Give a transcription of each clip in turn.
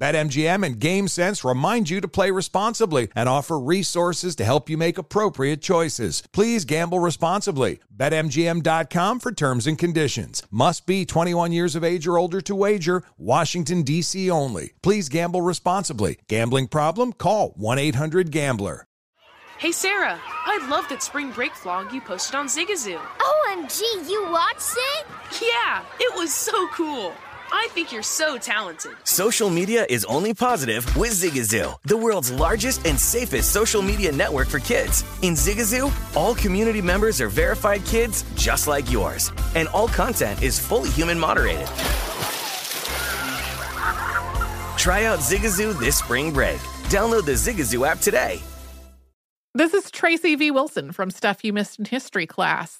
BetMGM and GameSense remind you to play responsibly and offer resources to help you make appropriate choices. Please gamble responsibly. BetMGM.com for terms and conditions. Must be 21 years of age or older to wager. Washington, D.C. only. Please gamble responsibly. Gambling problem? Call 1 800 Gambler. Hey, Sarah, I love that spring break vlog you posted on Zigazoo. OMG, you watched it? Yeah, it was so cool. I think you're so talented. Social media is only positive with Zigazoo, the world's largest and safest social media network for kids. In Zigazoo, all community members are verified kids just like yours, and all content is fully human moderated. Try out Zigazoo this spring break. Download the Zigazoo app today. This is Tracy V. Wilson from Stuff You Missed in History class.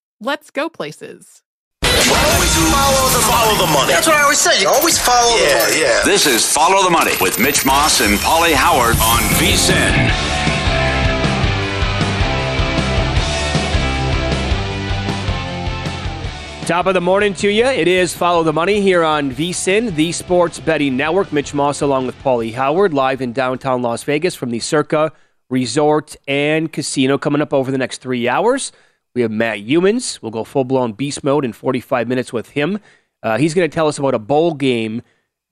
let's go places. Always follow the, follow the money. That's what I always say. You always follow the Yeah, money. yeah. This is Follow the Money with Mitch Moss and Pauly Howard on VSIN. Top of the morning to you. It is Follow the Money here on VSIN, the Sports Betting Network. Mitch Moss along with Pauly Howard live in downtown Las Vegas from the Circa Resort and Casino coming up over the next three hours. We have Matt Youmans. We'll go full blown beast mode in 45 minutes with him. Uh, he's going to tell us about a bowl game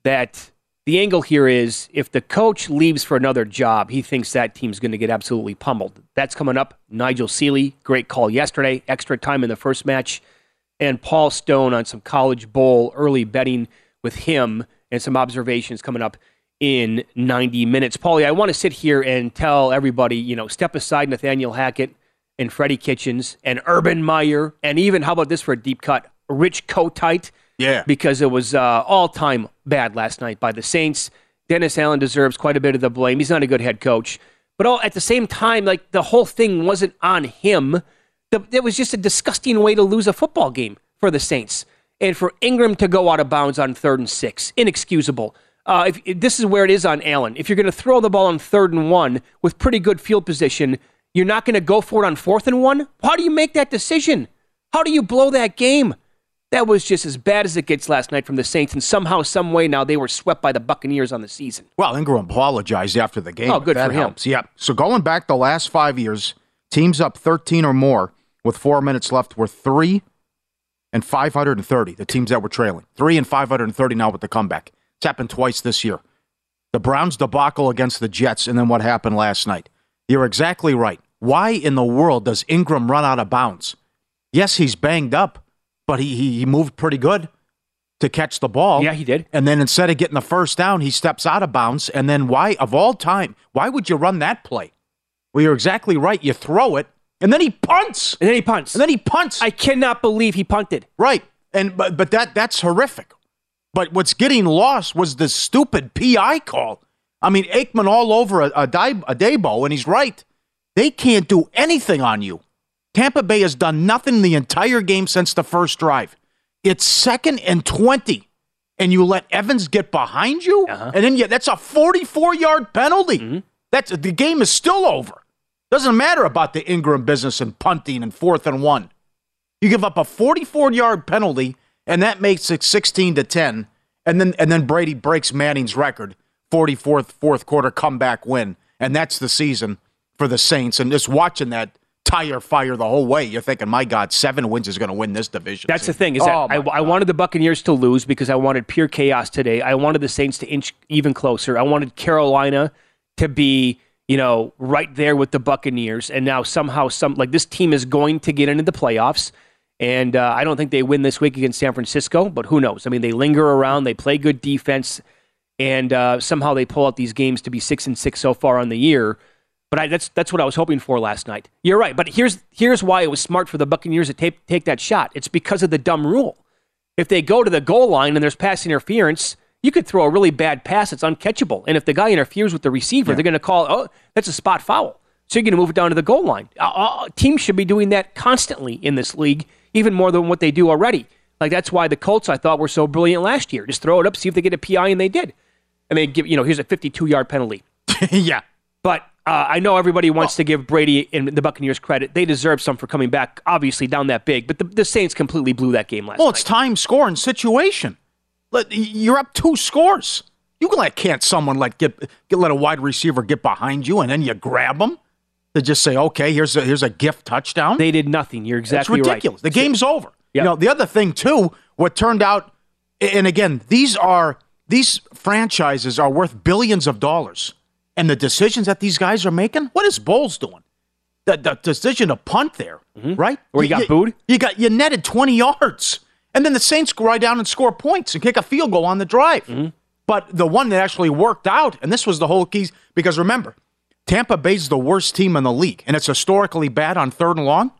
that the angle here is if the coach leaves for another job, he thinks that team's going to get absolutely pummeled. That's coming up. Nigel Seeley, great call yesterday. Extra time in the first match and Paul Stone on some college bowl early betting with him and some observations coming up in 90 minutes. Paulie, I want to sit here and tell everybody, you know, step aside Nathaniel Hackett and Freddie Kitchens and Urban Meyer and even, how about this for a deep cut, Rich Kotite. Yeah. Because it was uh, all time bad last night by the Saints. Dennis Allen deserves quite a bit of the blame. He's not a good head coach. But all, at the same time, like the whole thing wasn't on him. The, it was just a disgusting way to lose a football game for the Saints. And for Ingram to go out of bounds on third and six, inexcusable. Uh, if, if this is where it is on Allen. If you're going to throw the ball on third and one with pretty good field position, you're not going to go for it on fourth and one. How do you make that decision? How do you blow that game? That was just as bad as it gets last night from the Saints, and somehow, some way, now they were swept by the Buccaneers on the season. Well, Ingram apologized after the game. Oh, good that for him. helps. Yeah. So going back the last five years, teams up 13 or more with four minutes left were three and 530. The teams that were trailing three and 530 now with the comeback. It's happened twice this year. The Browns debacle against the Jets, and then what happened last night. You're exactly right. Why in the world does Ingram run out of bounds? Yes, he's banged up, but he, he, he moved pretty good to catch the ball. Yeah, he did. And then instead of getting the first down, he steps out of bounds. And then why, of all time, why would you run that play? Well, you're exactly right. You throw it, and then he punts. And then he punts. And then he punts. I cannot believe he punted. right. And but but that that's horrific. But what's getting lost was the stupid PI call. I mean, Aikman all over a, a, Di- Adebo, and he's right. They can't do anything on you. Tampa Bay has done nothing the entire game since the first drive. It's second and 20, and you let Evans get behind you? Uh-huh. And then yeah, that's a 44 yard penalty. That's The game is still over. Doesn't matter about the Ingram business and punting and fourth and one. You give up a 44 yard penalty, and that makes it 16 to 10. And then and then Brady breaks Manning's record, 44th fourth quarter comeback win, and that's the season for the Saints. And just watching that tire fire the whole way. You're thinking, my God, seven wins is going to win this division. That's the thing is that Oh, I, I wanted the Buccaneers to lose because I wanted pure chaos today. I wanted the Saints to inch even closer. I wanted Carolina to be, you know, right there with the Buccaneers. And now somehow, some like this team is going to get into the playoffs. And uh, I don't think they win this week against San Francisco, but who knows? I mean, they linger around, they play good defense, and uh, somehow they pull out these games to be six and six so far on the year. But I, that's that's what I was hoping for last night. You're right, but here's here's why it was smart for the Buccaneers to take take that shot. It's because of the dumb rule. If they go to the goal line and there's pass interference, you could throw a really bad pass that's uncatchable. And if the guy interferes with the receiver, they're going to call, oh, that's a spot foul. So you're going to move it down to the goal line. Uh, uh, teams should be doing that constantly in this league, even more than what they do already. Like that's why the Colts I thought were so brilliant last year. Just throw it up, see if they get a PI, and they did. And they give, you know, here's a 52 yard penalty. yeah. But uh, I know everybody wants to give Brady and the Buccaneers credit. They deserve some for coming back, obviously down that big. But the, the Saints completely blew that game last night. Well, night. it's time scoring situation. Let- You're up two scores. You can't someone like get, get let a wide receiver get behind you and then you grab them to just say, okay, here's a here's a gift touchdown. They did nothing. You're exactly That's right. ridiculous. The game's over. Yep. You know, the other thing too, what turned out, and again, these are these franchises are worth billions of dollars, and the decisions that these guys are making. What is Bowles doing? The, the decision to punt there, right? Mm-hmm. Where he got booed? You got you netted twenty yards, and then the Saints go right down and score points and kick a field goal on the drive. Mm-hmm. But the one that actually worked out, and this was the whole keys, because remember, Tampa Bay's the worst team in the league, and it's historically bad on third and long.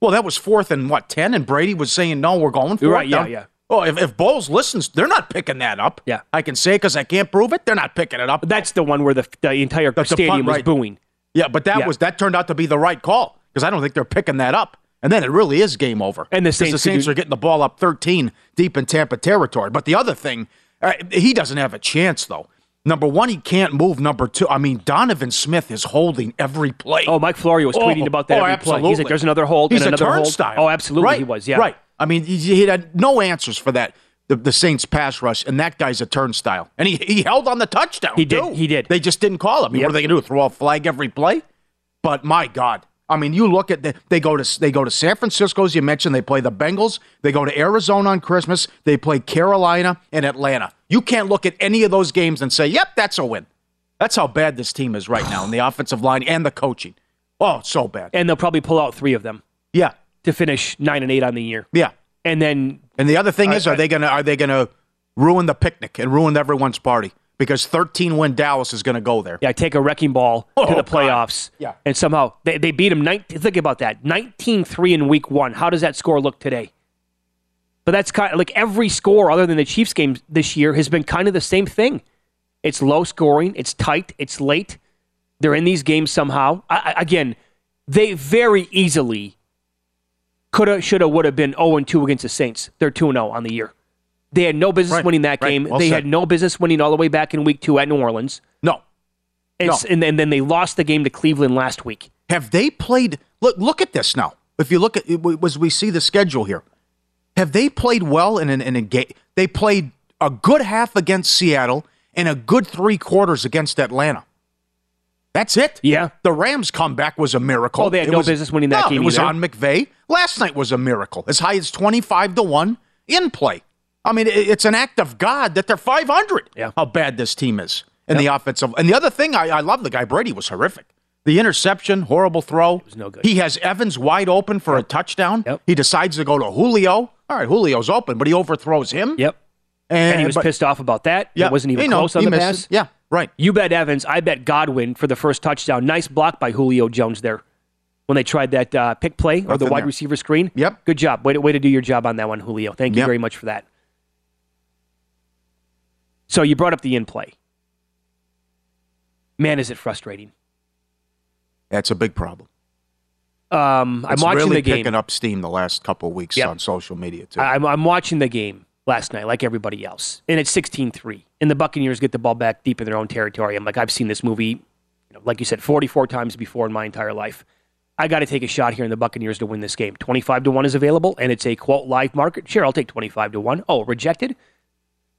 Well, that was fourth and what ten, and Brady was saying, "No, we're going for You're it." right, yeah, yeah. Oh, if, if Bowles listens, they're not picking that up. Yeah. I can say because I can't prove it. They're not picking it up. That's the one where the, the entire the stadium punt, was booing. yeah, but that Yeah. was that turned out to be the right call because I don't think they're picking that up. And then it really is game over. And the Saints the Saints are getting the ball up 13 deep in Tampa territory. But the other thing, uh, he doesn't have a chance though. Number one, he can't move. Number two, I mean, Donovan Smith is holding every play. Oh, Mike Florio was Oh, tweeting about that oh, every play. He's like, there's another hold He's and a another hold. turnstile. Oh, absolutely, right. he was. Yeah, right. I mean, he, had no answers for that. The, the Saints pass rush, and that guy's a turnstile, and he he held on the touchdown. He did, too. he did. They just didn't call him. Yep. What are they going to do? Throw a flag every play? But my God, I mean, you look at the, they go to they go to San Francisco as you mentioned. They play the Bengals. They go to Arizona on Christmas. They play Carolina and Atlanta. You can't look at any of those games and say, "Yep, that's a win." That's how bad this team is right now in the offensive line and the coaching. Oh, so bad. And they'll probably pull out three of them Yeah, to finish nine and eight on the year. yeah. And then And the other thing I- is, are I- they gonna are they gonna ruin the picnic and ruin everyone's party because 13 win Dallas is gonna go there? yeah, take a wrecking ball to Oh, the God. playoffs. Yeah. And somehow they, they beat them 19 think about that. 19-3 in week one. How does that score look today? But that's kind of like every score other than the Chiefs game this year has been kind of the same thing. It's low scoring, it's tight, it's late. They're in these games somehow. I, again, they very easily coulda, shoulda, woulda been 0 2 against the Saints. They're 2 0 on the year. They had no business Right, winning that right. game. Well they said. had no business winning all the way back in week two at New Orleans. No. It's, and, and then they lost the game to Cleveland last week. Have they played? Look, look at this now. If you look at as we see the schedule here, have they played well in an, in a game? They played a good half against Seattle and a good three quarters against Atlanta. That's it. Yeah. The Rams' comeback was a miracle. Oh, they had It no was- business winning that no, game It was either. on McVay. Last night was a miracle, as high as twenty-five to one in play. I mean, it's an act of God that they're five hundred. Yeah. How bad this team is in the offensive. And the other thing, I, I love the guy Brady was horrific. The interception, horrible throw. was no good. He has Evans wide open for a touchdown. Yep. He decides to go to Julio. All right, Julio's open, but he overthrows him. Yep. And, And he was but- pissed off about that. Yeah, It wasn't even you know, close on the pass. Yeah, right. You bet Evans. I bet Godwin for the first touchdown. Nice block by Julio Jones there when they tried that uh, pick play or the wide there. receiver screen. Yep. Good job. Way to, way to do your job on that one, Julio. Thank you Yep. very much for that. So you brought up the in play. Man, is it frustrating. That's a big problem. Um, I'm watching really the game. picking up steam the last couple weeks Yep. on social media too. I'm, I'm watching the game last night, like everybody else, and it's 16-3, and the Buccaneers get the ball back deep in their own territory. I'm like, I've seen this movie, you know, like you said, 44 times before in my entire life. I got to take a shot here in the Buccaneers to win this game. 25 to one is available, and it's a quote live market. Sure, I'll take 25 to one. Oh, rejected.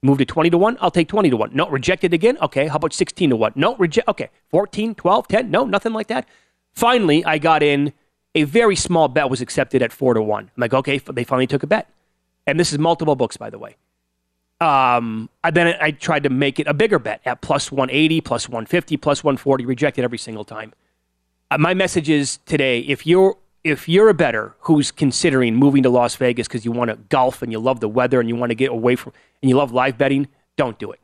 Move to 20 to 1. I'll take 20 to 1. No, rejected again. Okay, how about 16 to 1? No, reject. Okay, 14, 12, 10. No, nothing like that. Finally, I got in a very small bet was accepted at four to one. I'm like, okay, they finally took a bet, and this is multiple books, by the way. Um, I then I tried to make it a bigger bet at plus 180, plus 150, plus 140. Rejected every single time. Uh, my message is today: if you're if you're a better who's considering moving to Las Vegas because you want to golf and you love the weather and you want to get away from and you love live betting, don't do it.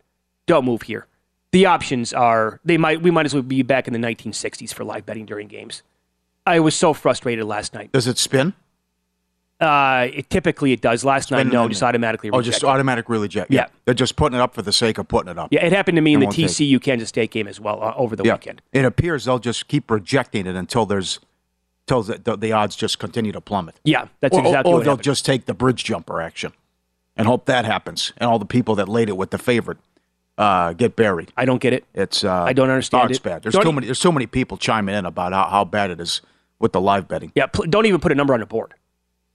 Don't move here. The options are they might we might as well be back in the 1960s for live betting during games. I was so frustrated last night. Does it spin? Uh, it, typically it does. Last night, no, just automatically. Oh, just automatic reject. Yeah. They're just putting it up for the sake of putting it up. Yeah, it happened to me in the won't take. TCU Kansas State game as well uh, over the Yeah. weekend. It appears they'll just keep rejecting it until there's until the, the, the odds just continue to plummet. Yeah, that's or, exactly or what they'll happened. just take the bridge jumper action and hope that happens, and all the people that laid it with the favorite uh, get buried. I don't get it. It's uh, I don't understand oh, it's it. bad. There's Don't too many. There's so many people chiming in about how, how bad it is with the live betting. Yeah, pl- don't even put a number on the board.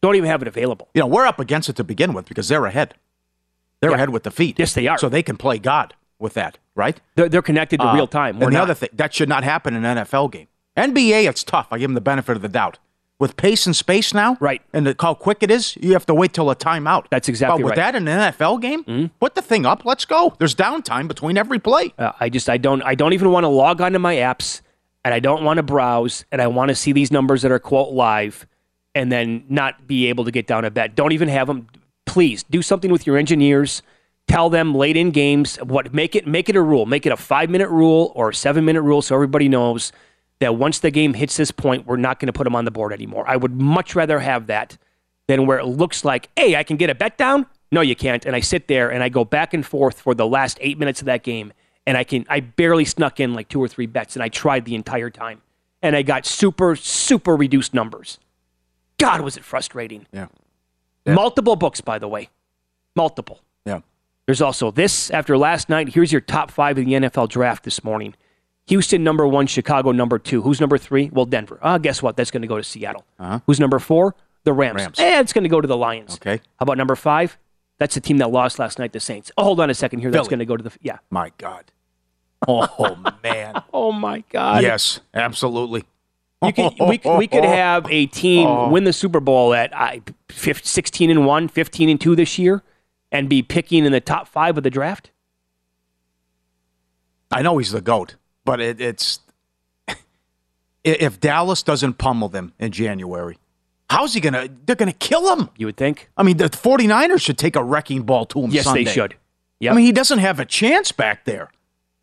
Don't even have it available. You know, we're up against it to begin with because they're ahead. They're Yeah. ahead with the feet. Yes, they are. So they can play God with that, right? They're, they're connected to Uh, real time. We're and the not. other thing that should not happen in an NFL game. NBA, it's tough. I give them the benefit of the doubt. With pace and space now, Right. And the, how quick it is, you have to wait till a timeout. That's exactly right. But with right. Mm-hmm. that in an NFL game, put the thing up. Let's go. There's downtime between every play. Uh, I just I don't I don't even want to log onto my apps and I don't want to browse and I want to see these numbers that are quote live and then not be able to get down a bet. Don't even have them. Please do something with your engineers. Tell them late in games what make it make it a rule. Make it a five minute rule or a seven minute rule so everybody knows that once the game hits this point, we're not going to put them on the board anymore. I would much rather have that than where it looks like, hey, I can get a bet down. No, you can't. And I sit there and I go back and forth for the last eight minutes of that game, and I can I barely snuck in like two or three bets, and I tried the entire time, and I got super super reduced numbers. God, was it frustrating. Yeah. Multiple books, by the way, multiple. Yeah. There's also this after last night. Here's your top five of the NFL draft this morning. Houston number one, Chicago number two. Who's number three? Well, Denver. Ah, guess what? That's going to go to Seattle. Uh-huh. Who's number four? The Rams. Rams. Eh, it's going to go to the Lions. Okay. How about number five? That's the team that lost last night, the Saints. Oh, hold on a second here. That's Philly. going to go to the yeah. My God. Oh man. Oh my God. yes, absolutely. You could, we, we could have a team oh. win the Super Bowl at I, 15, 16 and 1, 15 and 2 this year and be picking in the top 5 of the draft. I know he's the goat, but it, it's if Dallas doesn't pummel them in January, how's he gonna? They're gonna kill him. You would think? I mean, the 49ers should take a wrecking ball to him. Yes, Sunday. they should. Yep. I mean, he doesn't have a chance back there.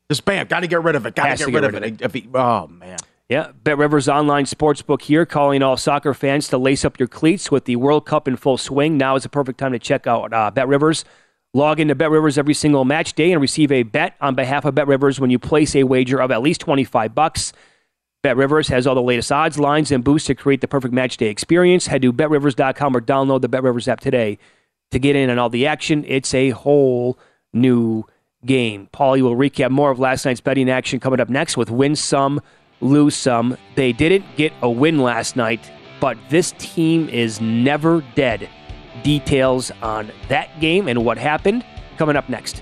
Just bam, got to get rid of it. Got to to get get rid rid of it. He, oh man, Yeah, Bet Rivers Online Sportsbook here, calling all soccer fans to lace up your cleats with the World Cup in full swing. Now is the perfect time to check out uh, Bet Rivers. Log into Bet Rivers every single match day and receive a bet on behalf of Bet Rivers when you place a wager of at least 25 bucks. Bet Rivers has all the latest odds, lines, and boosts to create the perfect match day experience. Head to betrivers.com or download the Bet Rivers app today to get in on all the action. It's a whole new game. Paulie will recap more of last night's betting action coming up next with win some, lose some. They didn't get a win last night, but this team is never dead. Details on that game and what happened coming up next.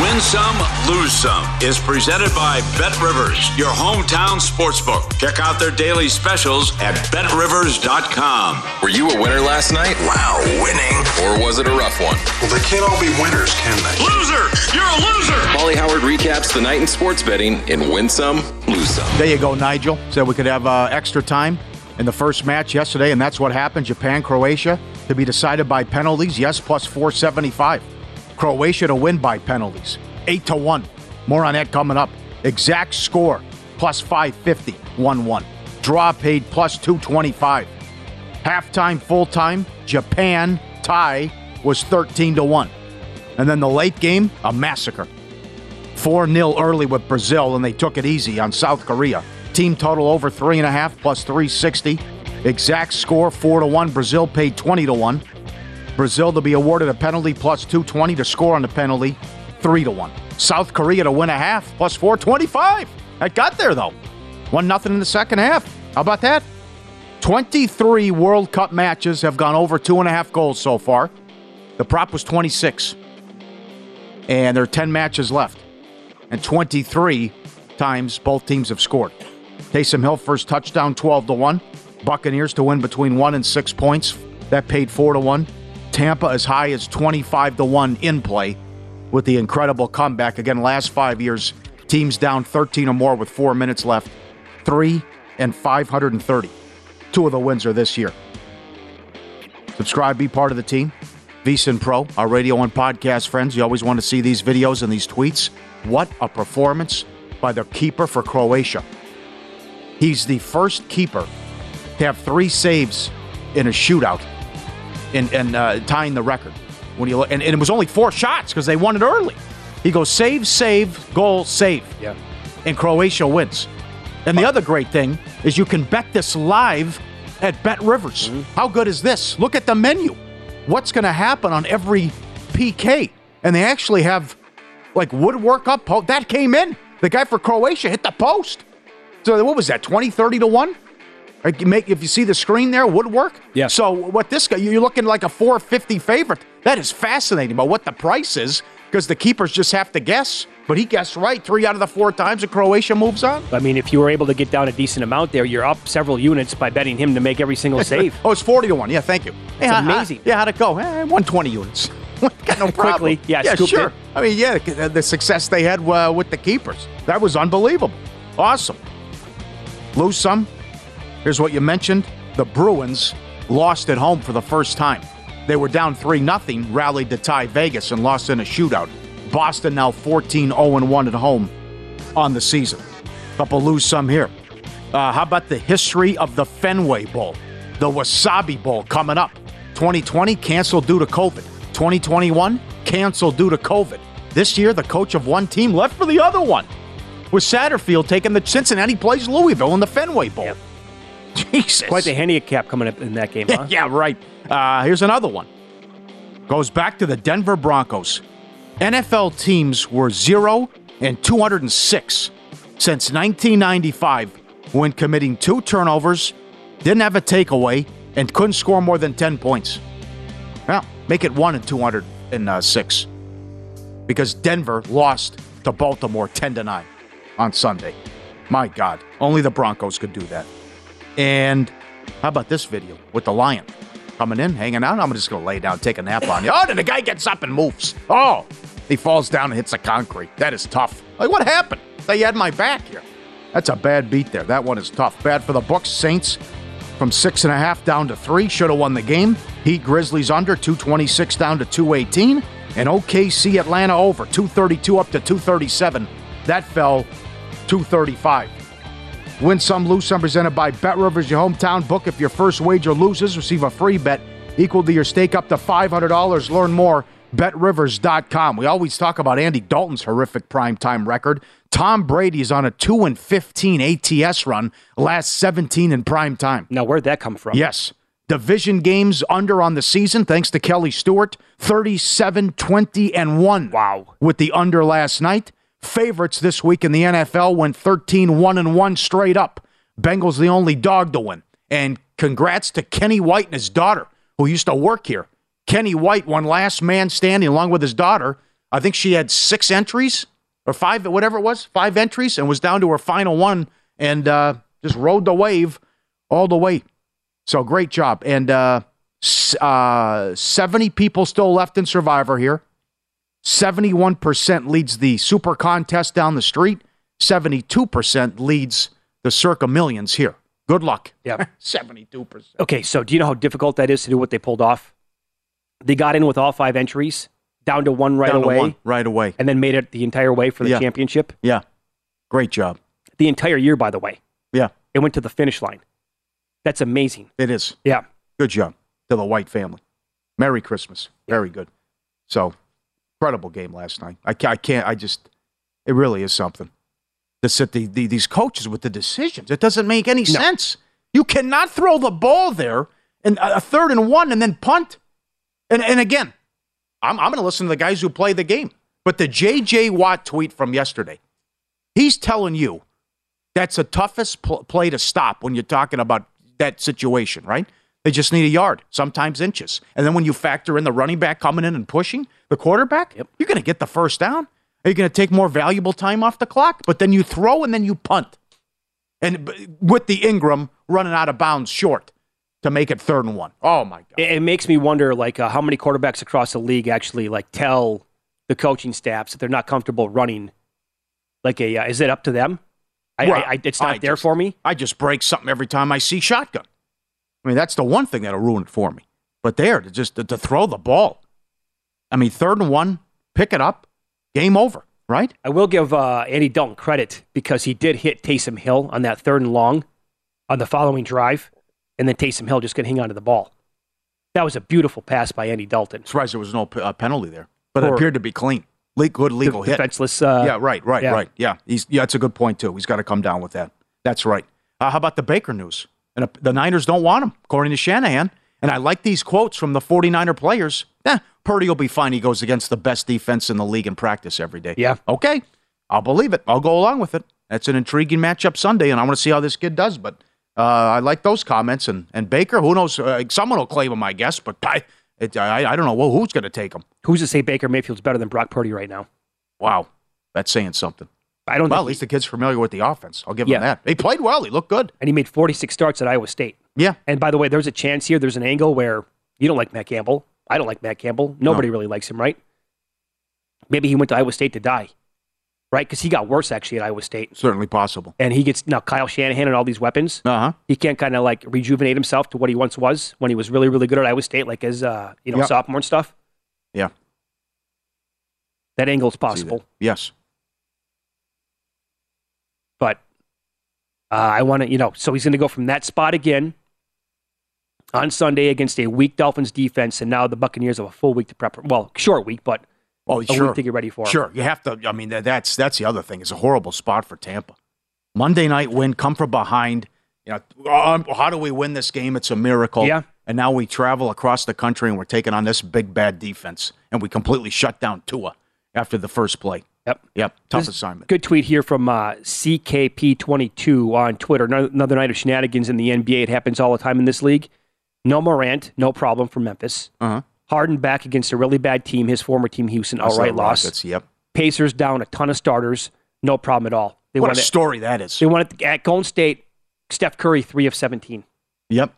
Win some, lose some is presented by Bet Rivers, your hometown sportsbook. Check out their daily specials at betrivers.com. Were you a winner last night? Wow, winning. Or was it a rough one? Well, they can't all be winners, can they? Loser! You're a loser! Pauly Howard recaps the night in sports betting in Win Some, Lose Some. There you go, Nigel. Said we could have uh, extra time in the first match yesterday, and that's what happened. Japan, Croatia to be decided by penalties. Yes, plus 475. Croatia to win by penalties. 8 to 1. More on that coming up. Exact score plus 550. 1 1. Draw paid plus 225. Halftime, full time, Japan tie was 13 to 1. And then the late game, a massacre. 4 0 early with Brazil, and they took it easy on South Korea. Team total over 3.5 plus 360. Exact score 4 to 1. Brazil paid 20 to 1. Brazil to be awarded a penalty plus 220 to score on the penalty 3 to 1. South Korea to win a half plus 425. That got there though. 1 nothing in the second half. How about that? 23 World Cup matches have gone over two and a half goals so far. The prop was 26. And there are 10 matches left. And 23 times both teams have scored. Taysom Hill first touchdown 12 to 1. Buccaneers to win between 1 and 6 points. That paid 4 to 1. Tampa as high as 25 to 1 in play with the incredible comeback. Again, last 5 years teams down 13 or more with 4 minutes left. 3 and 530. Two of the wins are this year. Subscribe, be part of the team. VSIN Pro, our radio and podcast friends. You always want to see these videos and these tweets. What a performance by the keeper for Croatia. He's the first keeper to have three saves in a shootout and, and uh, tying the record. When you look, and, and it was only four shots because they won it early. He goes save, save, goal, save. Yeah. And Croatia wins. And the other great thing is you can bet this live at Bet Rivers. How good is this? Look at the menu. What's going to happen on every PK? And they actually have like woodwork up. Po- that came in. The guy for Croatia hit the post. So what was that? 20, 30 to 1? Make if you see the screen there, woodwork. Yeah. So what this guy? You're looking like a 450 favorite. That is fascinating. But what the price is, because the keepers just have to guess. But he guessed right three out of the four times, and Croatia moves on. I mean, if you were able to get down a decent amount there, you're up several units by betting him to make every single save. oh, it's 40 to 1. Yeah, thank you. It's Yeah, amazing. Yeah, how'd it go? Eh, 120 units. Got no problem. Quickly, yeah, yeah, sure. it. I mean, yeah, the, the success they had uh, with the keepers. That was unbelievable. Awesome. Lose some. Here's what you mentioned. The Bruins lost at home for the first time. They were down 3 0, rallied to tie Vegas, and lost in a shootout. Boston now 14 0 1 at home on the season. Couple lose some here. Uh, how about the history of the Fenway Bowl? The Wasabi Bowl coming up. 2020 canceled due to COVID. 2021 canceled due to COVID. This year, the coach of one team left for the other one. With Satterfield taking the Cincinnati plays Louisville in the Fenway Bowl. Jesus. Quite the handicap coming up in that game, huh? yeah, right. Uh, here's another one. Goes back to the Denver Broncos. NFL teams were 0 and 206 since 1995 when committing two turnovers, didn't have a takeaway, and couldn't score more than 10 points. Well, make it 1 and 206 because Denver lost to Baltimore 10 to 9 on Sunday. My God, only the Broncos could do that. And how about this video with the lion coming in, hanging out? I'm just going to lay down, take a nap on you. Oh, then the guy gets up and moves. Oh, he falls down and hits the concrete. That is tough. Like, what happened? They had my back here. That's a bad beat there. That one is tough. Bad for the Bucks. Saints from six and a half down to three. Should have won the game. Heat Grizzlies under 226 down to 218. And OKC Atlanta over 232 up to 237. That fell 235. Win some, lose some. Presented by Bet Rivers, your hometown book. If your first wager loses, receive a free bet equal to your stake up to $500. Learn more. BetRivers.com. We always talk about Andy Dalton's horrific primetime record. Tom Brady is on a 2 and 15 ATS run, last 17 in prime time. Now, where'd that come from? Yes. Division games under on the season, thanks to Kelly Stewart, 37, 20, and 1. Wow. With the under last night. Favorites this week in the NFL went 13, 1, and 1 straight up. Bengals the only dog to win. And congrats to Kenny White and his daughter, who used to work here. Kenny White won last man standing along with his daughter. I think she had six entries or five, whatever it was, five entries, and was down to her final one and uh, just rode the wave all the way. So great job. And uh, uh, 70 people still left in Survivor here. 71% leads the super contest down the street. 72% leads the circa millions here. Good luck. Yeah. 72%. Okay, so do you know how difficult that is to do what they pulled off? They got in with all five entries, down to one right Down to away, one right away. and then made it the entire way for the Yeah. championship. Yeah. Great job. The entire year, by the way. Yeah. It went to the finish line. That's amazing. It is. Yeah. Good job to the White family. Merry Christmas. Very good. So, incredible game last night. I can't, I can't, I just, it really is something. To sit the, the, these coaches with the decisions. It doesn't make any sense. You cannot throw the ball there and a a third and one and then punt. And, and again, I'm, I'm going to listen to the guys who play the game. But the J.J. Watt tweet from yesterday, he's telling you that's the toughest pl- play to stop when you're talking about that situation, right? They just need a yard, sometimes inches. And then when you factor in the running back coming in and pushing the quarterback, you're going to get the first down. Are you going to take more valuable time off the clock? But then you throw and then you punt. And with the Ingram running out of bounds short to make it third and one. Oh, my God. It, it makes me wonder, like, uh, how many quarterbacks across the league actually like tell the coaching staffs that they're not comfortable running. Like a, uh, is it up to them? I, Well, I, I, it's not I there just- for me. I just break something every time I see shotgun. I mean, that's the one thing that'll ruin it for me. But there, to just to, to throw the ball. I mean, third and one, pick it up, game over, right? I will give uh, Andy Dalton credit because he did hit Taysom Hill on that third and long on the following drive, and then Taysom Hill just couldn't hang on to the ball. That was a beautiful pass by Andy Dalton. Surprised there was no uh, penalty there, but it appeared to be clean. Le- good legal hit. Defenseless. Uh, yeah, right, right, yeah. right. Yeah, he's yeah. That's a good point too. He's got to come down with that. That's right. Uh, how about the Baker news? And the Niners don't want him, according to Shanahan. And I like these quotes from the 49er players. Eh, Purdy will be fine. He goes against the best defense in the league in practice every day. Yeah. Okay. I'll believe it. I'll go along with it. That's an intriguing matchup Sunday, and I want to see how this kid does. But uh, I like those comments. And, and Baker, who knows? Uh, someone will claim him, I guess. But I, it, I, I don't know. Well, who's going to take him? Who's to say Baker Mayfield's better than Brock Purdy right now? Wow. That's saying something. I don't Well, at least the kid's familiar with the offense. I'll give Yeah. him that. He played well. He looked good. and he made 46 starts at Iowa State. Yeah. And by the way, there's a chance here. There's an angle where you don't like Matt Campbell. I don't like Matt Campbell. Nobody really likes him, right? Maybe he went to Iowa State to die, right? Because he got worse actually at Iowa State. Certainly possible. And he gets now Kyle Shanahan and all these weapons. Uh huh. He can't kind of like rejuvenate himself to what he once was when he was really, really good at Iowa State, like as uh, you know Yep. sophomore and stuff. Yeah. That angle is possible, Yes. but Uh, I want to, you know, so he's going to go from that spot again on Sunday against a weak Dolphins defense, and now the Buccaneers have a full week to prep. Well, short week, but Oh, a sure. week to get ready for. Sure, you have to. I mean, that's that's the other thing. It's a horrible spot for Tampa. Monday night win, come from behind. You know, um, how do we win this game? It's a miracle. Yeah. And now we travel across the country and we're taking on this big bad defense, and we completely shut down Tua after the first play. Yep. Yep. Tough This- assignment. Good tweet here from uh, CKP22 on Twitter. Ano- Another night of shenanigans in the NBA. It happens all the time in this league. No Morant, no problem for Memphis. Uh-huh. Harden back against a really bad team, his former team, Houston, I saw outright loss. Rockets, Yep. Pacers down a ton of starters, no problem at all. They what a it- story that is. They won it at Golden State. Steph Curry, three of 17. Yep.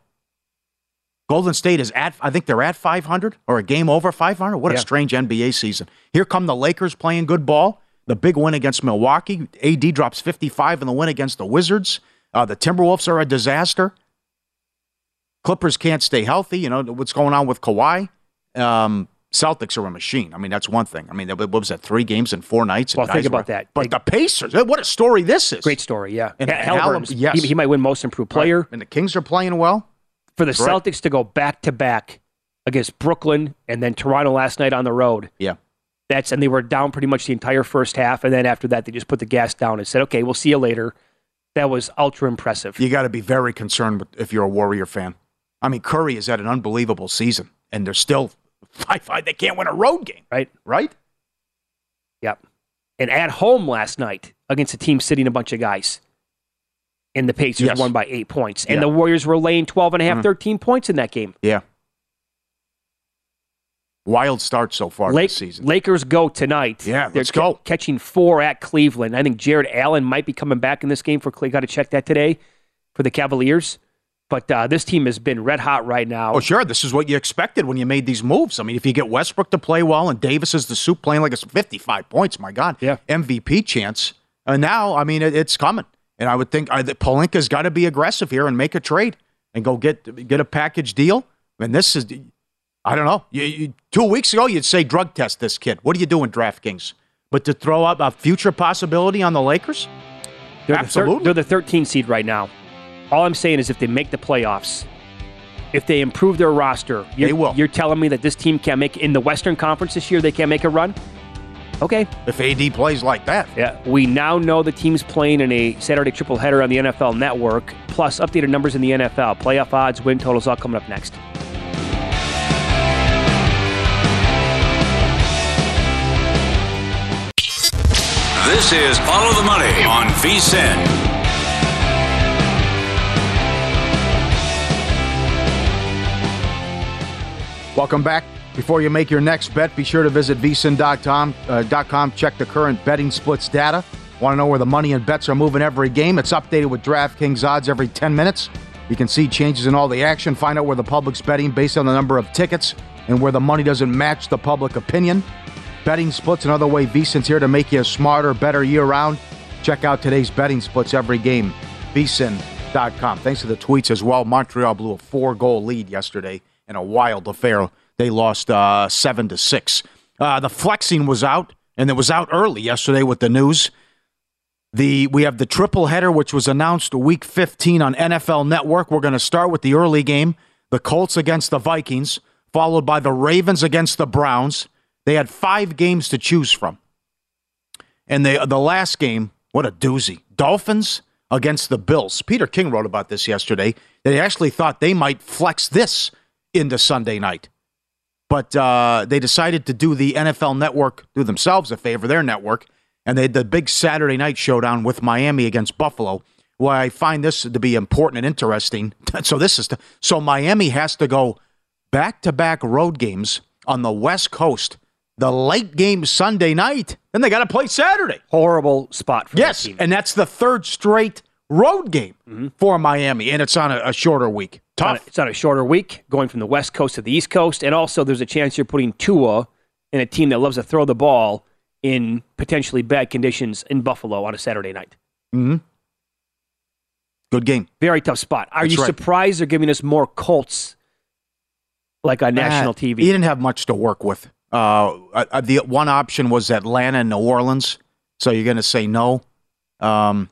Golden State is at, I think they're at 500 or a game over 500. What a strange NBA season. Here come the Lakers playing good ball. The big win against Milwaukee. AD drops 55 in the win against the Wizards. Uh, the Timberwolves are a disaster. Clippers can't stay healthy. You know, what's going on with Kawhi? Um, Celtics are a machine. I mean, that's one thing. I mean, what was that? Three games in four nights? Well, think about were- that. But the Pacers, what a story this is. Great story, yeah. And- Yeah, and Halliburton, yes. he, he might win most improved player. Right. And the Kings are playing well. For the right. Celtics to go back to back against Brooklyn and then Toronto last night on the road. Yeah. That's and they were down pretty much the entire first half, and then after that they just put the gas down and said, "Okay, we'll see you later." That was ultra impressive. You got to be very concerned with, if you're a Warrior fan. I mean, Curry is at an unbelievable season, and they're still five five. They can't win a road game, right? Right? Yep. And at home last night against a team sitting a bunch of guys. And the Pacers Yes. won by eight points. And Yeah. the Warriors were laying 12 and a half, Mhm. 13 points in that game. Yeah. Wild start so far Lake- this season. Lakers go tonight. Yeah, They're let's go. catching four at Cleveland. I think Jarrett Allen might be coming back in this game for Clay. Got to check that today for the Cavaliers. But uh, this team has been red hot right now. Oh, sure. This is what you expected when you made these moves. I mean, if you get Westbrook to play well and Davis is the soup playing like it's 55 points, my God. Yeah. MVP chance. And now, I mean, it, it's coming. And I would think that Pelinka's got to be aggressive here and make a trade and go get get a package deal. And this is, I don't know. You, you, two weeks ago, you'd say drug test this kid. What are you doing, DraftKings? But to throw up a future possibility on the Lakers? They're the, Absolutely. thir- they're the 13 seed right now. All I'm saying is if they make the playoffs, if they improve their roster, you're, They will. You're telling me that this team can't make in the Western Conference this year. They can't make a run. Okay. If AD plays like that. Yeah. We now know the team's playing in a Saturday triple header on the NFL Network. Plus updated numbers in the NFL, playoff odds, win totals, all coming up next. This is Follow the Money on VSIN. Welcome back. Before you make your next bet, be sure to visit vsin.com. Uh, com, check the current betting splits data. Want to know where the money and bets are moving every game? It's updated with DraftKings odds every 10 minutes. You can see changes in all the action, find out where the public's betting based on the number of tickets and where the money doesn't match the public opinion. Betting splits another way VSIN's here to make you a smarter, better year round. Check out today's betting splits every game. VSIN.com. Thanks to the tweets as well. Montreal blew a four goal lead yesterday in a wild affair. They lost uh, seven to six. Uh, the flexing was out, and it was out early yesterday with the news. The we have the triple header, which was announced week 15 on NFL Network. We're going to start with the early game, the Colts against the Vikings, followed by the Ravens against the Browns. They had five games to choose from, and they the last game, what a doozy! Dolphins against the Bills. Peter King wrote about this yesterday. They actually thought they might flex this into Sunday night but uh, they decided to do the NFL network, do themselves a favor, their network, and they had the big Saturday night showdown with Miami against Buffalo. Why I find this to be important and interesting. so this is so Miami has to go back to back road games on the West Coast. The late game Sunday night, then they got to play Saturday. Horrible spot for Yes, that and that's the third straight road game for Miami, and it's on a, a shorter week. It's on, a, Tough. it's on a shorter week, going from the West Coast to the East Coast, and also there's a chance you're putting Tua in a team that loves to throw the ball in potentially bad conditions in Buffalo on a Saturday night. hmm Good game. Very tough spot. Are That's you right. surprised they're giving us more Colts like on national Uh, TV? He didn't have much to work with. Uh, the one option was Atlanta and New Orleans. So you're going to say no. Um,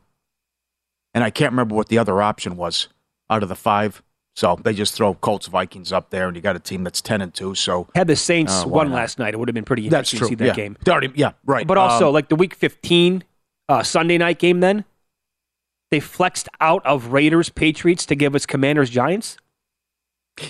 and I can't remember what the other option was out of the five. So they just throw Colts Vikings up there, and you got a team that's ten and two. So Had the Saints Uh, won not? last night, it would have been pretty interesting to see that yeah. game. Already- yeah, right. But also, Um, like the Week 15 uh, Sunday night game, then they flexed out of Raiders Patriots to give us Commanders Giants.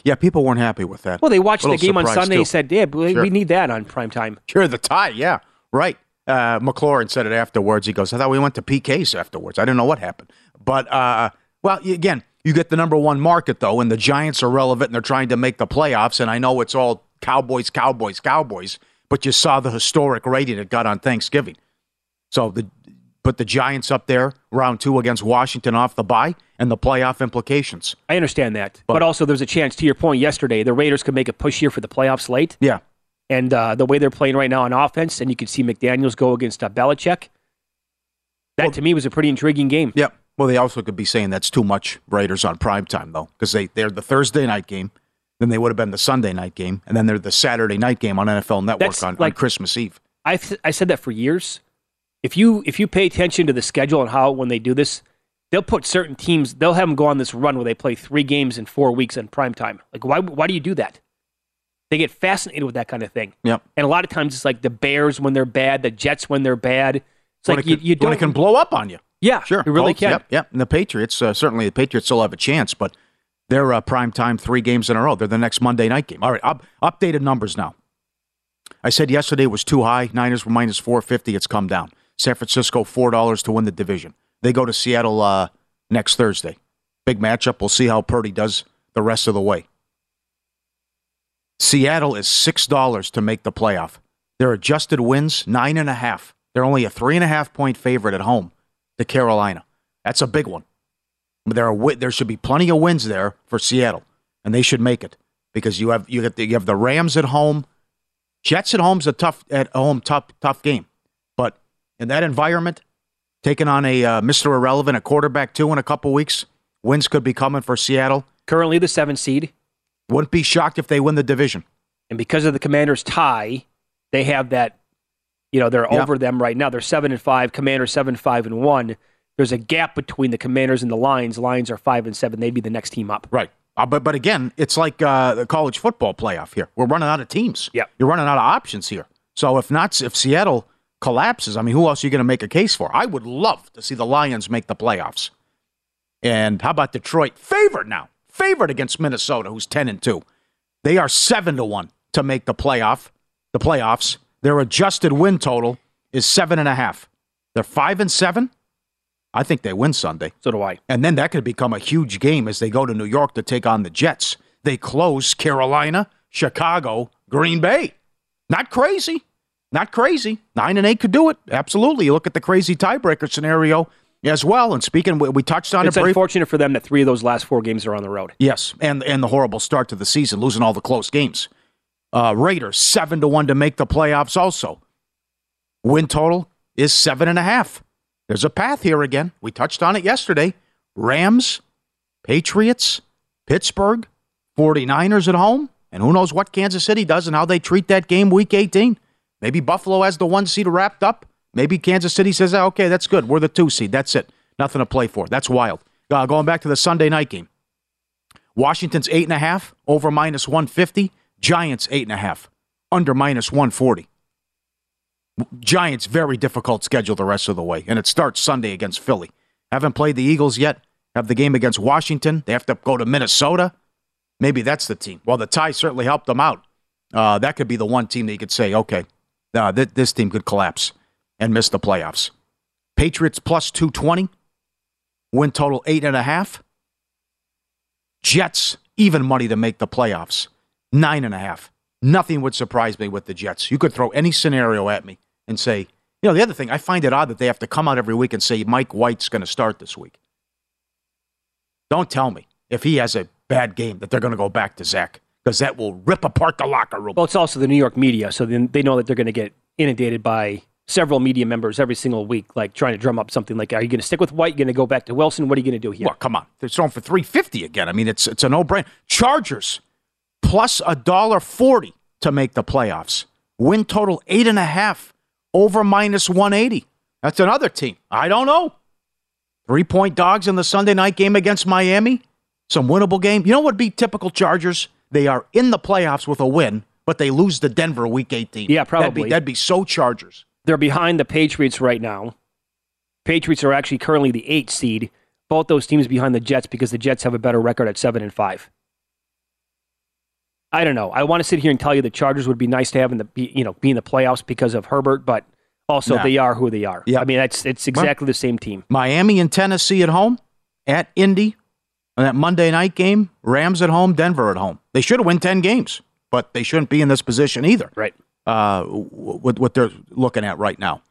yeah, people weren't happy with that. Well, they watched the game on Sunday too. and said, "Yeah, we, Sure. we need that on prime time." Sure, the tie, yeah, right. Uh, McLaurin said it afterwards. He goes, "I thought we went to PKs afterwards. I didn't know what happened." But uh, well, again, you get the number one market though, and the Giants are relevant, and they're trying to make the playoffs. And I know it's all Cowboys, Cowboys, Cowboys, but you saw the historic rating it got on Thanksgiving. So the put the Giants up there, round two against Washington off the bye, and the playoff implications. I understand that, but, But- also there's a chance. To your point yesterday, the Raiders could make a push here for the playoffs late, Yeah, and uh, the way they're playing right now on offense, and you could see McDaniels go against uh, Belichick. That Well- to me was a pretty intriguing game. Yep. Well, they also could be saying that's too much Raiders on prime time though, because they they're the Thursday night game, then they would have been the Sunday night game, and then they're the Saturday night game on NFL Network on, on Christmas Eve. I've I said that for years. If you if you pay attention to the schedule and how when they do this, they'll put certain teams. They'll have them go on this run where they play three games in four weeks in prime time. Like why why do you do that? They get fascinated with that kind of thing. Yep. And a lot of times it's like the Bears when they're bad, the Jets when they're bad. It's when like it you, can, you when don't it can blow up on you. Yeah, Sure, it really Colts, can. Yep, yep. And the Patriots uh, certainly the Patriots still have a chance, but they're uh, prime time three games in a row. They're the next Monday night game. All right, up, updated numbers now. I said yesterday was too high. Niners were minus four fifty. It's come down. San Francisco four dollars to win the division. They go to Seattle uh, next Thursday. Big matchup. We'll see how Purdy does the rest of the way. Seattle is six dollars to make the playoff. Their adjusted wins nine and a half. They're only a three and a half point favorite at home to Carolina. That's a big one. There are there should be plenty of wins there for Seattle, and they should make it because you have you have the, you have the Rams at home, Jets at home's a tough at home tough tough game, but in that environment, taking on a uh, Mister Irrelevant, a quarterback too in a couple weeks, wins could be coming for Seattle. Currently the seven seed. Wouldn't be shocked if they win the division. And because of the Commanders' tie, they have that. You know, they're Yeah. over them right now. They're seven and five. Commanders seven five and one. There's a gap between the Commanders and the Lions. Lions are five and seven. They'd be the next team up. Right. Uh, but but again, it's like uh, the college football playoff here. We're running out of teams. Yeah. You're running out of options here. So if not, if Seattle collapses, I mean, who else are you going to make a case for? I would love to see the Lions make the playoffs. And how about Detroit? Favored now. Favored against Minnesota, who's ten and two. They are seven to one to make the playoff. The playoffs. Their adjusted win total is seven and a half. They're five and seven. I think they win Sunday. So do I. And then that could become a huge game as they go to New York to take on the Jets. They close Carolina, Chicago, Green Bay. Not crazy. Not crazy. Nine and eight could do it. Absolutely. You look at the crazy tiebreaker scenario as well. And speaking, we, touched on It's it briefly. unfortunate for them that three of those last four games are on the road. Yes, and and the horrible start to the season, losing all the close games. Uh, Raiders seven to one to make the playoffs. Also, win total is seven and a half. There's a path here again. We touched on it yesterday. Rams, Patriots, Pittsburgh, 49ers at home, and who knows what Kansas City does and how they treat that game week 18. Maybe Buffalo has the one seed wrapped up. Maybe Kansas City says, "Ah, okay, that's good. We're the two seed. That's it. Nothing to play for. That's wild. Uh, going back to the Sunday night game. Washington's eight and a half, over minus 150. Giants eight and a half, under minus 140. Giants, very difficult schedule the rest of the way, and it starts Sunday against Philly. Haven't played the Eagles yet. Have the game against Washington. They have to go to Minnesota. Maybe that's the team. Well, the tie certainly helped them out. Uh, that could be the one team that you could say, okay, uh, th- this team could collapse and miss the playoffs. Patriots plus 220. Win total eight and a half. Jets, even money to make the playoffs. Nine and a half. Nothing would surprise me with the Jets. You could throw any scenario at me and say, you know, the other thing, I find it odd that they have to come out every week and say Mike White's going to start this week. Don't tell me if he has a bad game that they're going to go back to Zach because that will rip apart the locker room. Well, it's also the New York media, so then they know that they're going to get inundated by several media members every single week, like trying to drum up something like, "Are you going to stick with White? You going to go back to Wilson? What are you going to do here?" Well, come on. They're throwing for 350 again. I mean, it's it's a no-brainer. Chargers plus a dollar forty to make the playoffs. Win total eight and a half over minus 180. That's another team. I don't know. Three point dogs in the Sunday night game against Miami. Some winnable game. You know what would be typical Chargers? They are in the playoffs with a win, but they lose to Denver week 18. Yeah, probably. That'd be, that'd be so Chargers. They're behind the Patriots right now. Patriots are actually currently the eight seed. Both those teams behind the Jets because the Jets have a better record at seven and five. I don't know. I want to sit here and tell you the Chargers would be nice to have in the be- you know be in the playoffs because of Herbert, but also they are who they are. Yeah. I mean it's it's exactly the same team. Miami and Tennessee at home, at Indy, and that Monday night game, Rams at home, Denver at home. They should have won 10 games, but they shouldn't be in this position either. Right. Uh, with what they're looking at right now.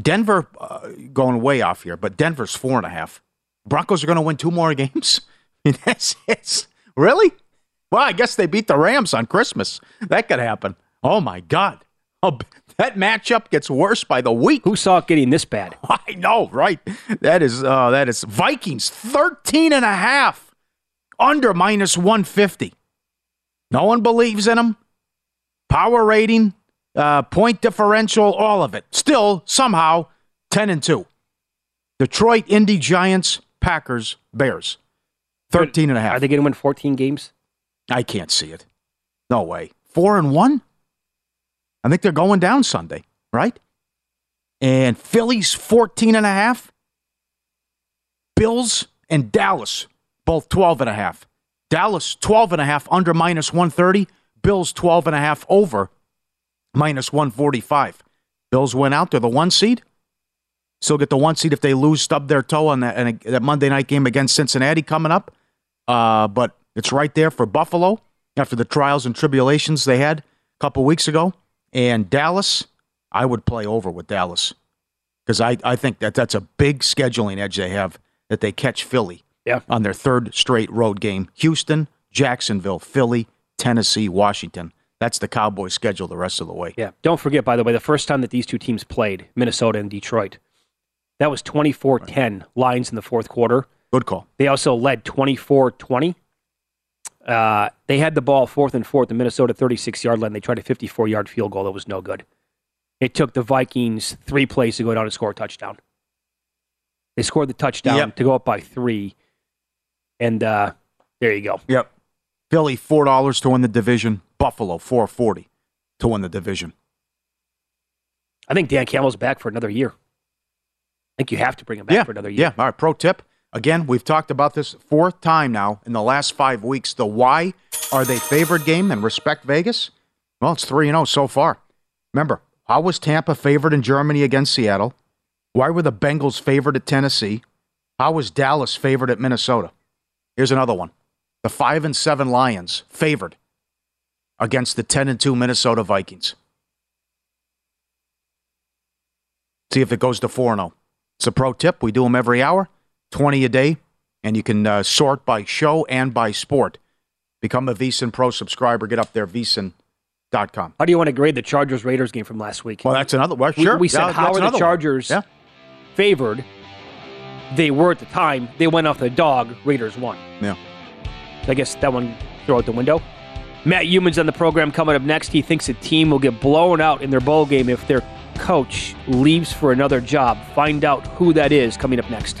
Denver, uh, going way off here, but Denver's four and a half. Broncos are going to win two more games. That's it's really. Well, I guess they beat the Rams on Christmas. That could happen. Oh my God! Oh, that matchup gets worse by the week. Who saw it getting this bad? I know, right? That is uh, that is Vikings 13 and a half under minus 150. No one believes in them. Power rating, uh, point differential, all of it. Still somehow 10 and 2. Detroit, Indy, Giants, Packers, Bears. 13 and a half. Are they going to win 14 games? I can't see it. No way. 4 and 1? I think they're going down Sunday, right? And Philly's 14 and a half. Bills and Dallas both 12 and a half. Dallas 12 and a half under minus 130. Bills 12 and a half over minus 145. Bills went out. They're the one seed. Still get the one seed if they lose, stub their toe on that, that Monday night game against Cincinnati coming up. Uh, but it's right there for Buffalo after the trials and tribulations they had a couple weeks ago. And Dallas, I would play over with Dallas because I, I think that that's a big scheduling edge they have that they catch Philly Yeah. on their third straight road game. Houston, Jacksonville, Philly, Tennessee, Washington. That's the Cowboys schedule the rest of the way. Yeah. Don't forget, by the way, the first time that these two teams played, Minnesota and Detroit, that was 24 10 Lions in the fourth quarter. Good call. They also led 24 20. Uh, they had the ball fourth and fourth, the Minnesota 36 yard line. They tried a 54 yard field goal that was no good. It took the Vikings three plays to go down and score a touchdown. They scored the touchdown Yep. to go up by three. And uh, there you go. Yep. Philly four dollars to win the division. Buffalo four forty to win the division. I think Dan Campbell's back for another year. I think you have to bring him back yeah, for another year. Yeah. All right. Pro tip. Again, we've talked about this fourth time now in the last five weeks. The why are they favored game and respect Vegas? Well, it's three and zero so far. Remember, how was Tampa favored in Germany against Seattle? Why were the Bengals favored at Tennessee? How was Dallas favored at Minnesota? Here's another one: the five and seven Lions favored against the ten and two Minnesota Vikings. See if it goes to 4 0. It's a pro tip. We do them every hour, 20 a day, and you can uh, sort by show and by sport. Become a VSIN Pro subscriber. Get up there, VSIN.com. How do you want to grade the Chargers Raiders game from last week? Well, that's another. Well, sure. We, said, Yeah, how are the. Chargers Yeah. favored? They were at the time. They went off the dog. Raiders won. Yeah. I guess that one throw out the window. Matt Youmans on the program coming up next. He thinks a team will get blown out in their bowl game if their coach leaves for another job. Find out who that is coming up next.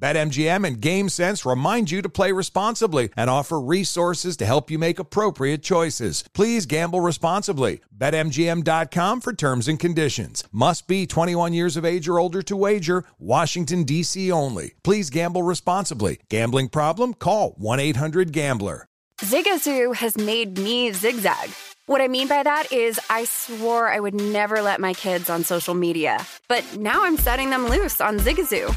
BetMGM and GameSense remind you to play responsibly and offer resources to help you make appropriate choices. Please gamble responsibly. BetMGM.com for terms and conditions. Must be 21 years of age or older to wager. Washington, D.C. only. Please gamble responsibly. Gambling problem? Call 1 800 Gambler. Zigazoo has made me zigzag. What I mean by that is, I swore I would never let my kids on social media, but now I'm setting them loose on Zigazoo.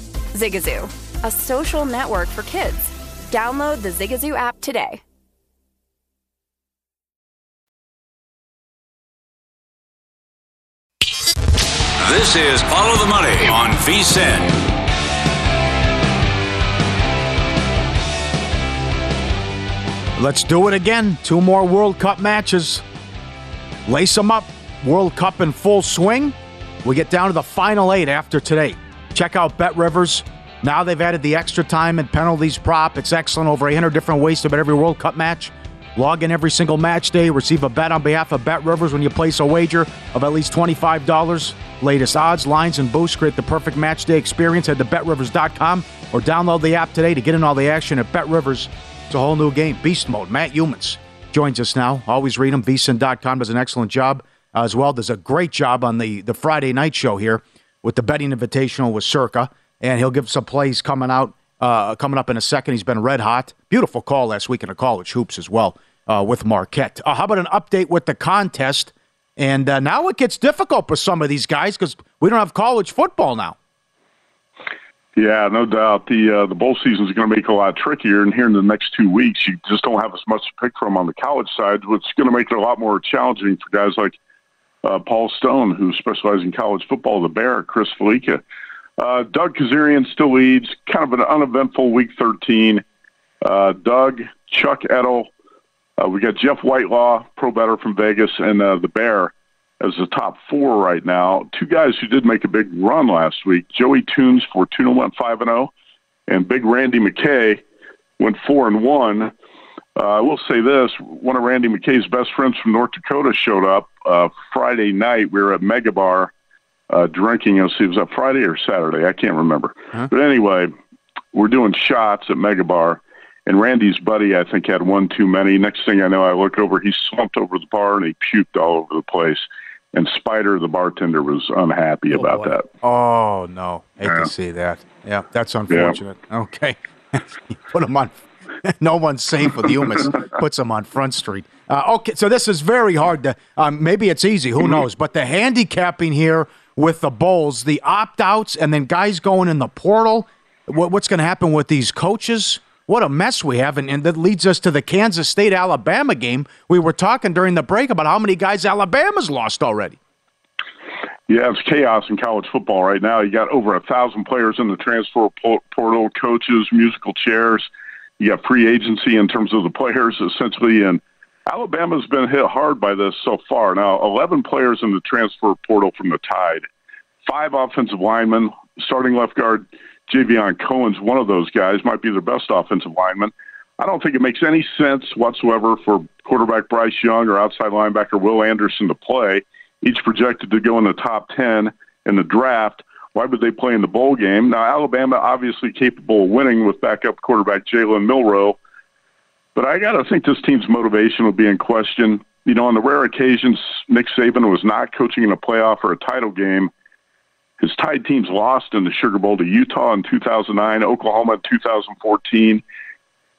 Zigazoo, a social network for kids. Download the Zigazoo app today. This is Follow the Money on VSIN. Let's do it again. Two more World Cup matches. Lace them up. World Cup in full swing. We get down to the final eight after today. Check out Bet Rivers. Now they've added the extra time and penalties prop. It's excellent. Over 800 different ways to bet every World Cup match. Log in every single match day. Receive a bet on behalf of Bet Rivers when you place a wager of at least $25. Latest odds, lines, and boosts create the perfect match day experience. Head to betrivers.com or download the app today to get in all the action at Bet Rivers. It's a whole new game. Beast mode. Matt Youmans joins us now. Always read him. VSIN.com does an excellent job as well. Does a great job on the, the Friday night show here with the betting invitational with Circa. And he'll give some plays coming out, uh, coming up in a second. He's been red hot. Beautiful call last week in the college hoops as well uh, with Marquette. Uh, how about an update with the contest? And uh, now it gets difficult for some of these guys because we don't have college football now. Yeah, no doubt. The uh, the bowl season is going to make a lot trickier, and here in the next two weeks, you just don't have as much to pick from on the college side, which is going to make it a lot more challenging for guys like uh, Paul Stone, who specializes in college football, the Bear, Chris Fallica. Uh, Doug Kezirian still leads, kind of an uneventful Week 13. Uh, Doug, Chuck Edel, uh, we got Jeff Whitelaw, pro better from Vegas, and uh, the Bear as the top four right now. Two guys who did make a big run last week. Joey Tunes Fortuna went five and zero, oh, and Big Randy McKay went four and one. Uh, I will say this: one of Randy McKay's best friends from North Dakota showed up uh, Friday night. We were at Mega Bar uh, drinking. You'll see, it was that Friday or Saturday? I can't remember. Huh? But anyway, we're doing shots at Mega Bar, and Randy's buddy, I think, had one too many. Next thing I know, I look over, he slumped over the bar and he puked all over the place. And Spider, the bartender, was unhappy oh, about boy. that. Oh no, hate yeah. to see that. Yeah, that's unfortunate. Yeah. Okay, put him on. no one's safe with Youmans. Puts them on Front Street. Uh, okay, so this is very hard to. Um, maybe it's easy. Who mm-hmm. knows? But the handicapping here with the bowls, the opt outs, and then guys going in the portal. What, what's going to happen with these coaches? What a mess we have. And, and that leads us to the Kansas State Alabama game. We were talking during the break about how many guys Alabama's lost already. Yeah, it's chaos in college football right now. You got over a thousand players in the transfer portal, coaches, musical chairs. You got free agency in terms of the players, essentially. And Alabama's been hit hard by this so far. Now, 11 players in the transfer portal from the Tide, five offensive linemen, starting left guard Javion Cohen's one of those guys, might be their best offensive lineman. I don't think it makes any sense whatsoever for quarterback Bryce Young or outside linebacker Will Anderson to play, each projected to go in the top 10 in the draft. Why would they play in the bowl game? Now, Alabama obviously capable of winning with backup quarterback Jalen Milroe, but I got to think this team's motivation will be in question. You know, on the rare occasions Nick Saban was not coaching in a playoff or a title game, his Tide teams lost in the Sugar Bowl to Utah in 2009, Oklahoma in 2014.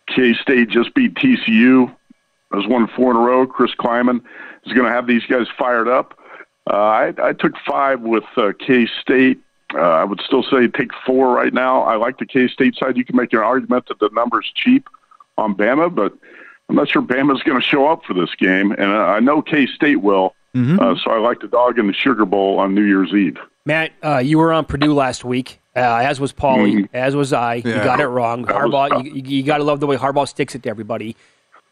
K State just beat TCU. Has won four in a row. Chris Klieman is going to have these guys fired up. Uh, I, I took five with uh, K State. Uh, I would still say take four right now. I like the K State side. You can make an argument that the number's cheap on Bama, but I'm not sure Bama's going to show up for this game, and I know K State will. Mm-hmm. Uh, so I like the dog in the Sugar Bowl on New Year's Eve. Matt, uh, you were on Purdue last week, uh, as was Paulie, mm-hmm. as was I. Yeah. You got it wrong. That Harbaugh, you, you got to love the way Harbaugh sticks it to everybody.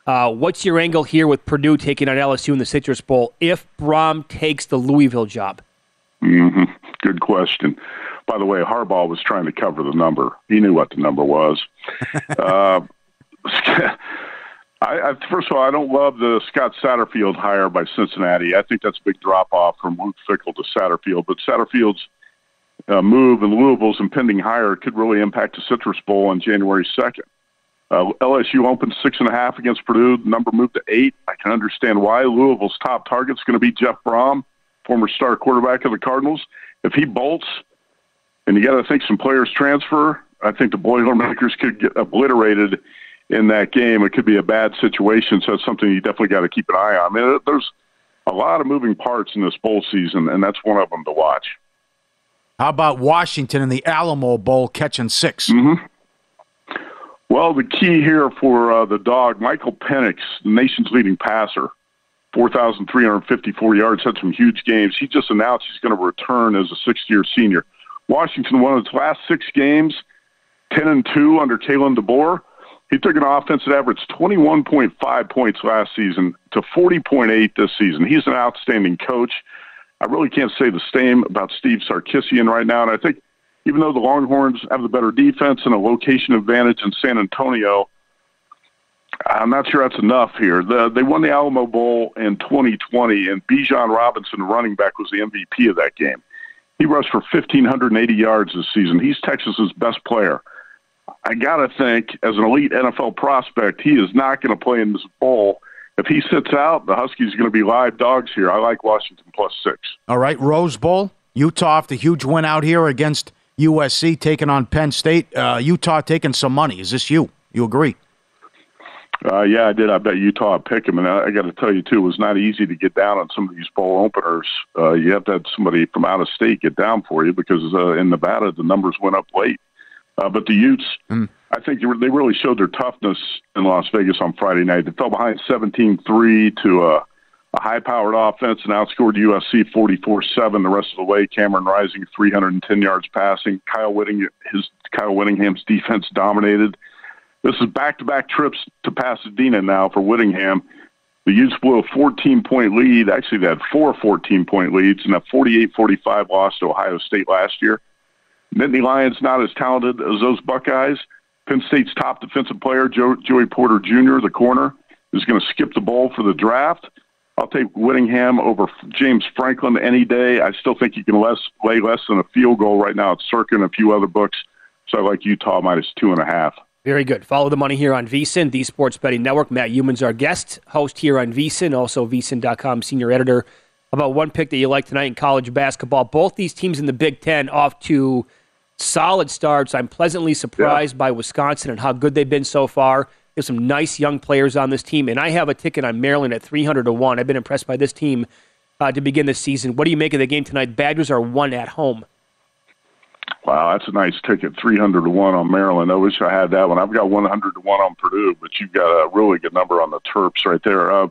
Uh, what's your angle here with Purdue taking on LSU in the Citrus Bowl if Brohm takes the Louisville job? Mm-hmm. Good question. By the way, Harbaugh was trying to cover the number. He knew what the number was. uh, I, I, first of all, I don't love the Scott Satterfield hire by Cincinnati. I think that's a big drop off from Luke Fickell to Satterfield. But Satterfield's uh, move and Louisville's impending hire could really impact the Citrus Bowl on January 2nd. Uh, LSU opened six and a half against Purdue. The number moved to eight. I can understand why. Louisville's top target is going to be Jeff Brohm, former star quarterback of the Cardinals. If he bolts, and you got to think some players transfer, I think the Boilermakers could get obliterated in that game, it could be a bad situation. So it's something you definitely got to keep an eye on. I mean, there's a lot of moving parts in this bowl season, and that's one of them to watch. How about Washington in the Alamo Bowl catching 6 mm-hmm. Well, the key here for uh, the dog, Michael Penix, the nation's leading passer, 4,354 yards, had some huge games. He just announced he's going to return as a sixth year senior. Washington won its last six games, 10 and 2 under Kalen DeBoer. He took an offense that averaged 21.5 points last season to 40.8 this season. He's an outstanding coach. I really can't say the same about Steve Sarkisian right now. And I think even though the Longhorns have the better defense and a location advantage in San Antonio, I'm not sure that's enough here. The, they won the Alamo Bowl in 2020, and Bijan Robinson, running back, was the MVP of that game. He rushed for 1,580 yards this season. He's Texas's best player. I got to think, as an elite NFL prospect, he is not going to play in this bowl. If he sits out, the Huskies are going to be live dogs here. I like Washington plus six. All right, Rose Bowl. Utah after huge win out here against USC, taking on Penn State. Uh, Utah taking some money. Is this you? You agree? Uh, yeah, I did. I bet Utah pick him, and I, I got to tell you too, it was not easy to get down on some of these bowl openers. Uh, you have to have somebody from out of state get down for you because uh, in Nevada the numbers went up late. Uh, but the Utes, mm. I think they really showed their toughness in Las Vegas on Friday night. They fell behind 17-3 to a, a high-powered offense and outscored USC 44-7 the rest of the way. Cameron Rising 310 yards passing. Kyle Whitting, his Kyle Whittingham's defense dominated. This is back-to-back trips to Pasadena now for Whittingham. The Utes blew a 14-point lead. Actually, they had four 14-point leads and a 48-45 loss to Ohio State last year. Nittany Lions not as talented as those Buckeyes. Penn State's top defensive player, Joe, Joey Porter Jr., the corner, is going to skip the bowl for the draft. I'll take Whittingham over James Franklin any day. I still think you can less, lay less than a field goal right now at Circa and a few other books. So I like Utah minus two and a half. Very good. Follow the money here on VSIN, the Sports Betting Network. Matt Youmans, our guest, host here on VSIN, also VSIN.com senior editor. About one pick that you like tonight in college basketball. Both these teams in the Big Ten off to solid starts. I'm pleasantly surprised yeah. by Wisconsin and how good they've been so far. There's some nice young players on this team, and I have a ticket on Maryland at 300 to one. I've been impressed by this team uh, to begin the season. What do you make of the game tonight? Badgers are one at home. Wow, that's a nice ticket, 300 to 1 on Maryland. I wish I had that one. I've got 100 to 1 on Purdue, but you've got a really good number on the Terps right there. Uh,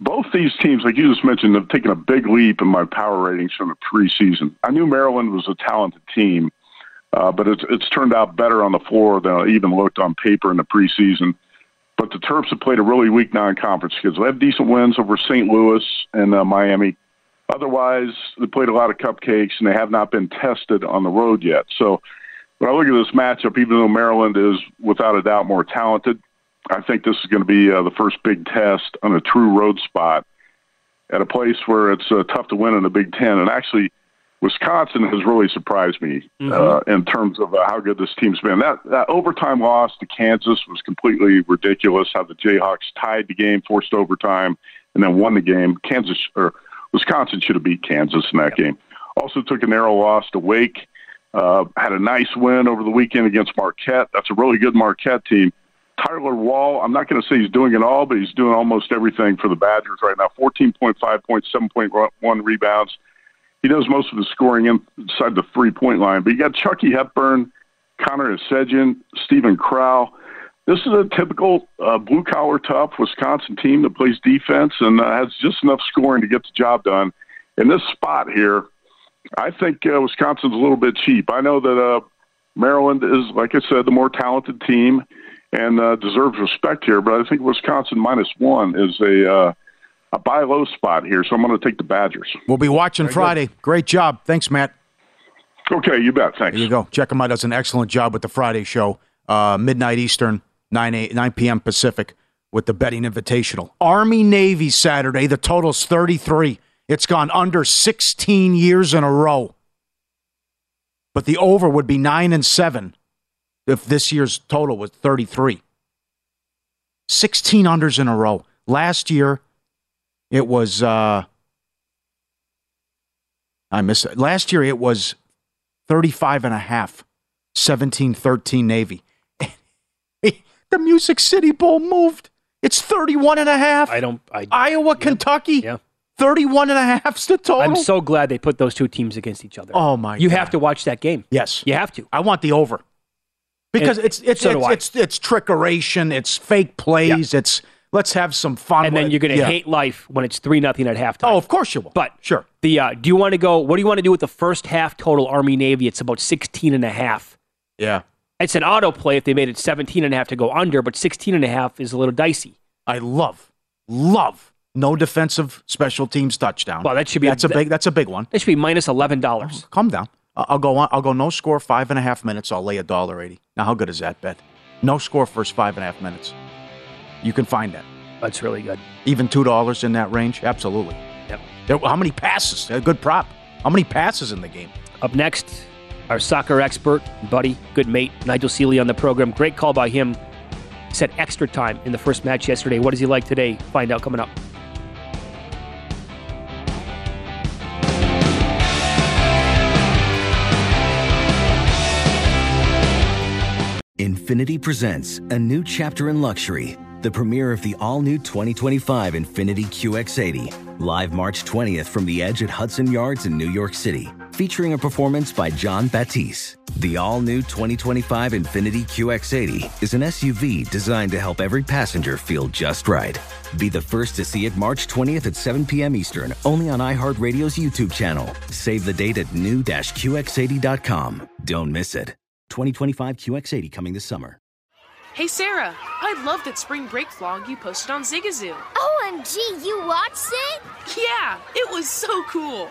both these teams, like you just mentioned, have taken a big leap in my power ratings from the preseason. I knew Maryland was a talented team, uh, but it's it's turned out better on the floor than it even looked on paper in the preseason. But the Terps have played a really weak non-conference schedule. They have decent wins over St. Louis and uh, Miami. Otherwise, they played a lot of cupcakes, and they have not been tested on the road yet. So when I look at this matchup, even though Maryland is without a doubt more talented, I think this is going to be uh, the first big test on a true road spot at a place where it's uh, tough to win in the Big Ten. And actually, Wisconsin has really surprised me Mm-hmm. uh, in terms of uh, how good this team's been. That, that overtime loss to Kansas was completely ridiculous. How the Jayhawks tied the game, forced overtime, and then won the game. Kansas or Wisconsin should have beat Kansas in that game. Also took a narrow loss to Wake. Uh, had a nice win over the weekend against Marquette. That's a really good Marquette team. Tyler Wahl, I'm not going to say he's doing it all, but he's doing almost everything for the Badgers right now. 14.5 points, 7.1 rebounds. He does most of the scoring inside the three point line. But you got Chucky Hepburn, Connor Essegian, Steven Crowl. This is a typical uh, blue collar, tough Wisconsin team that plays defense and uh, has just enough scoring to get the job done. In this spot here, I think uh, Wisconsin's a little bit cheap. I know that uh, Maryland is, like I said, the more talented team and uh, deserves respect here, but I think Wisconsin minus one is a uh, a buy low spot here, so I'm going to take the Badgers. We'll be watching Friday. Great job. Thanks, Matt. Okay, you bet. Thanks. There you go. Check him out. Does an excellent job with the Friday show, uh, midnight Eastern, 9, 8, 9 p.m. Pacific, with the betting invitational. Army Navy Saturday. The total's 33. It's gone under 16 years in a row. But the over would be 9 and 7 if this year's total was 33. 16 unders in a row. Last year, it was, uh, I miss it. Last year, it was 35 and a half, 17 13 Navy. The Music City Bowl moved. It's 31 and a half. I don't. I, Iowa, Kentucky. Yeah. 31 and a half's the total. I'm so glad they put those two teams against each other. Oh my! You God. have to watch that game. Yes, you have to. I want the over because And it's it's so it's, it's it's trickeration. It's fake plays. It's let's have some fun. and then you're going to yeah. hate life when it's three nothing at halftime. Oh, of course you will. But sure. The uh, do you want to go? What do you want to do with the first half total Army Navy? It's about 16 and a half. Yeah. It's an auto play if they made it 17 and a half to go under, but 16 and a half is a little dicey. I love love no defensive special teams touchdown. Well, that should be that's a big that's a big one. That should be minus eleven dollars. Oh, calm down. I'll go on. I'll go no score five and a half minutes. I'll lay a dollar eighty. Now, how good is that bet? No score first five and a half minutes. You can find that. That's really good. Even two dollars in that range. Absolutely. Yep. There, how many passes? A good prop. How many passes in the game? Up next, our soccer expert, buddy, good mate, Nigel Seeley on the program. Great call by him. Set extra time in the first match yesterday. What is he like today? Find out coming up. Infiniti presents a new chapter in luxury, the premiere of the all new 2025 Infiniti QX80, live March 20th from the edge at Hudson Yards in New York City, featuring a performance by Jon Batiste. The all new 2025 Infiniti QX80 is an SUV designed to help every passenger feel just right. Be the first to see it March 20th at 7 p.m. Eastern, only on iHeartRadio's YouTube channel. Save the date at new-QX80.com. Don't miss it. 2025 QX80 coming this summer. Hey Sarah, I love that spring break vlog you posted on Zigazoo. OMG, you watched it? Yeah, it was so cool.